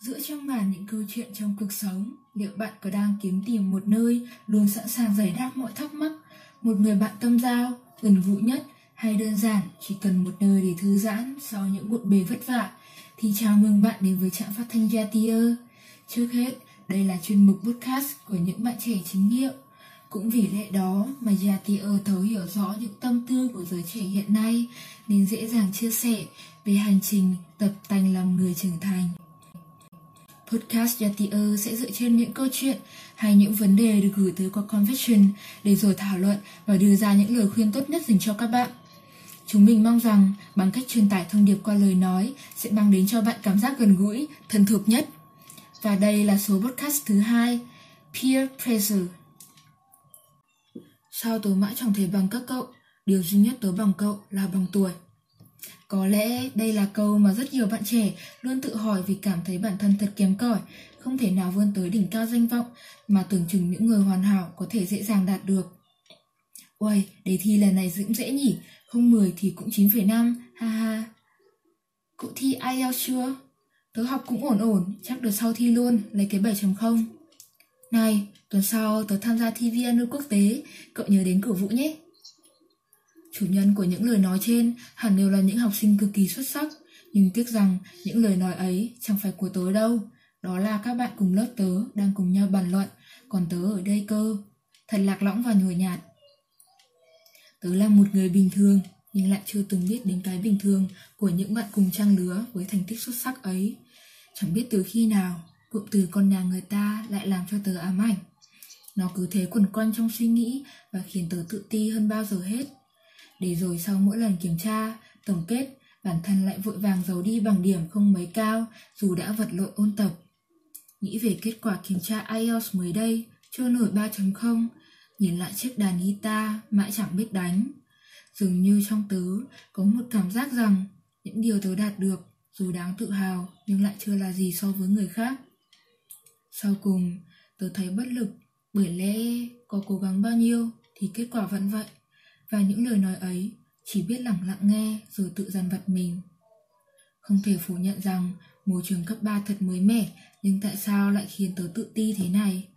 Giữa trong ngàn những câu chuyện trong cuộc sống, liệu bạn có đang kiếm tìm một nơi luôn sẵn sàng giải đáp mọi thắc mắc, một người bạn tâm giao, gần gũi nhất hay đơn giản chỉ cần một nơi để thư giãn sau những bộn bề vất vả thì chào mừng bạn đến với trạm phát thanh Jatier. Trước hết, đây là chuyên mục podcast của những bạn trẻ chính hiệu. Cũng vì lẽ đó mà Jatier thấu hiểu rõ những tâm tư của giới trẻ hiện nay nên dễ dàng chia sẻ về hành trình tập tành làm người trưởng thành. Podcast Yatier sẽ dựa trên những câu chuyện hay những vấn đề được gửi tới qua Confession để rồi thảo luận và đưa ra những lời khuyên tốt nhất dành cho các bạn. Chúng mình mong rằng bằng cách truyền tải thông điệp qua lời nói sẽ mang đến cho bạn cảm giác gần gũi, thân thuộc nhất. Và đây là số podcast thứ hai, Peer Pressure. Sao tớ mãi chẳng thể bằng các cậu? Điều duy nhất tớ bằng cậu là bằng tuổi. Có lẽ đây là câu mà rất nhiều bạn trẻ luôn tự hỏi vì cảm thấy bản thân thật kém cỏi, không thể nào vươn tới đỉnh cao danh vọng mà tưởng chừng những người hoàn hảo có thể dễ dàng đạt được. Uầy, đề thi lần này cũng dễ nhỉ, không 10 thì cũng 9,5, ha ha. Cậu thi IELTS chưa? Tớ học cũng ổn ổn, chắc được sau thi luôn, lấy cái 7.0. Này, tuần sau tớ tham gia thi VNU quốc tế, cậu nhớ đến cổ vũ nhé. Chủ nhân của những lời nói trên hẳn đều là những học sinh cực kỳ xuất sắc, nhưng tiếc rằng những lời nói ấy chẳng phải của tớ đâu. Đó là các bạn cùng lớp tớ đang cùng nhau bàn luận, còn tớ ở đây cơ. Thật lạc lõng và nhồi nhạt. Tớ là một người bình thường, nhưng lại chưa từng biết đến cái bình thường của những bạn cùng trang lứa với thành tích xuất sắc ấy. Chẳng biết từ khi nào, cụm từ con nhà người ta lại làm cho tớ ám ảnh. Nó cứ thế quẩn quanh trong suy nghĩ và khiến tớ tự ti hơn bao giờ hết. Để rồi sau mỗi lần kiểm tra, tổng kết, bản thân lại vội vàng giấu đi bằng điểm không mấy cao dù đã vật lộn ôn tập. Nghĩ về kết quả kiểm tra IELTS mới đây, chưa nổi 3.0, nhìn lại chiếc đàn guitar mãi chẳng biết đánh. Dường như trong tớ có một cảm giác rằng những điều tớ đạt được dù đáng tự hào nhưng lại chưa là gì so với người khác. Sau cùng, tớ thấy bất lực bởi lẽ có cố gắng bao nhiêu thì kết quả vẫn vậy và những lời nói ấy chỉ biết lặng lặng nghe rồi tự dằn vặt mình. Không thể phủ nhận rằng môi trường cấp 3 thật mới mẻ, nhưng tại sao lại khiến tớ tự ti thế này?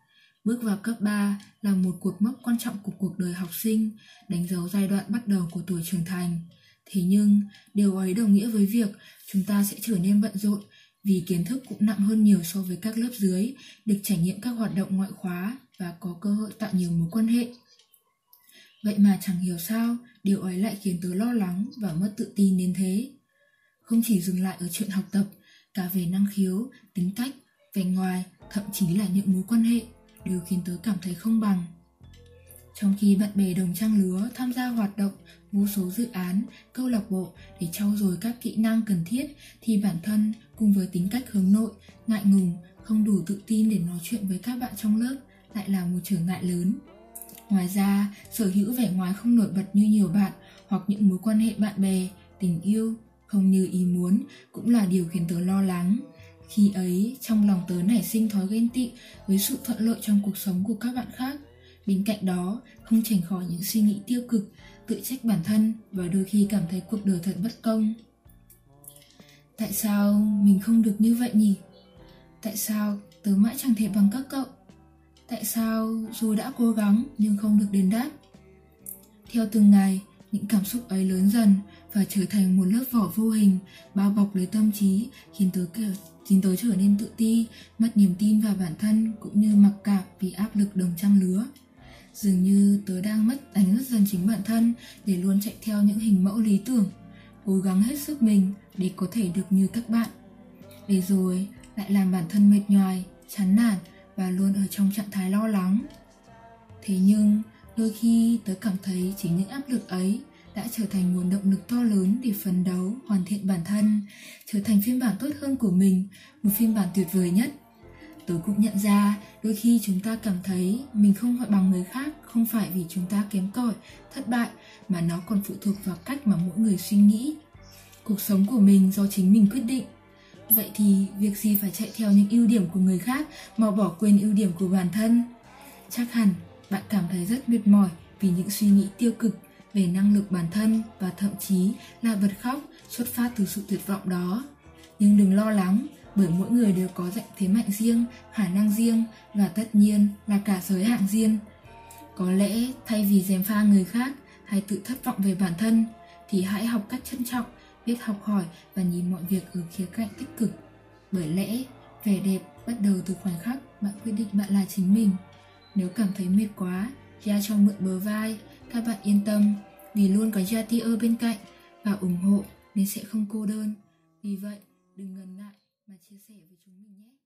Bước vào cấp 3 là một cuộc mốc quan trọng của cuộc đời học sinh, đánh dấu giai đoạn bắt đầu của tuổi trưởng thành. Thế nhưng, điều ấy đồng nghĩa với việc chúng ta sẽ trở nên bận rộn vì kiến thức cũng nặng hơn nhiều so với các lớp dưới, được trải nghiệm các hoạt động ngoại khóa và có cơ hội tạo nhiều mối quan hệ. Vậy mà chẳng hiểu sao, điều ấy lại khiến tớ lo lắng và mất tự tin đến thế. Không chỉ dừng lại ở chuyện học tập, cả về năng khiếu, tính cách, vẻ ngoài, thậm chí là những mối quan hệ đều khiến tớ cảm thấy không bằng. Trong khi bạn bè đồng trang lứa tham gia hoạt động, vô số dự án, câu lạc bộ để trau dồi các kỹ năng cần thiết thì bản thân cùng với tính cách hướng nội, ngại ngùng, không đủ tự tin để nói chuyện với các bạn trong lớp lại là một trở ngại lớn. Ngoài ra, sở hữu vẻ ngoài không nổi bật như nhiều bạn hoặc những mối quan hệ bạn bè, tình yêu không như ý muốn cũng là điều khiến tớ lo lắng. Khi ấy, trong lòng tớ nảy sinh thói ghen tị với sự thuận lợi trong cuộc sống của các bạn khác. Bên cạnh đó, không tránh khỏi những suy nghĩ tiêu cực, tự trách bản thân và đôi khi cảm thấy cuộc đời thật bất công. Tại sao mình không được như vậy nhỉ? Tại sao tớ mãi chẳng thể bằng các cậu? Tại sao dù đã cố gắng nhưng không được đền đáp? Theo từng ngày, những cảm xúc ấy lớn dần và trở thành một lớp vỏ vô hình bao bọc lấy tâm trí khiến tớ kiểu khiến tớ trở nên tự ti, mất niềm tin vào bản thân cũng như mặc cảm vì áp lực đồng trang lứa. Dường như tớ đang mất đánh mất dần chính bản thân để luôn chạy theo những hình mẫu lý tưởng, cố gắng hết sức mình để có thể được như các bạn. Để rồi lại làm bản thân mệt nhoài, chán nản và luôn ở trong trạng thái lo lắng. Thế nhưng, đôi khi tớ cảm thấy chính những áp lực ấy đã trở thành nguồn động lực to lớn để phấn đấu, hoàn thiện bản thân, trở thành phiên bản tốt hơn của mình, một phiên bản tuyệt vời nhất. Tớ cũng nhận ra, đôi khi chúng ta cảm thấy mình không gọi bằng người khác, không phải vì chúng ta kém cỏi, thất bại, mà nó còn phụ thuộc vào cách mà mỗi người suy nghĩ. Cuộc sống của mình do chính mình quyết định, Vậy thì việc gì phải chạy theo những ưu điểm của người khác mà bỏ quên ưu điểm của bản thân? Chắc hẳn bạn cảm thấy rất mệt mỏi vì những suy nghĩ tiêu cực về năng lực bản thân và thậm chí là bật khóc xuất phát từ sự tuyệt vọng đó. Nhưng đừng lo lắng, bởi mỗi người đều có dạng thế mạnh riêng, khả năng riêng và tất nhiên là cả giới hạn riêng. Có lẽ thay vì dèm pha người khác hay tự thất vọng về bản thân thì hãy học cách trân trọng, biết học hỏi và nhìn mọi việc ở khía cạnh tích cực. Bởi lẽ vẻ đẹp bắt đầu từ khoảnh khắc bạn quyết định bạn là chính mình. Nếu cảm thấy mệt quá, Gia cho mượn bờ vai, các bạn yên tâm vì luôn có gia tia bên cạnh và ủng hộ nên sẽ không cô đơn. Vì vậy, đừng ngần ngại mà chia sẻ với chúng mình nhé.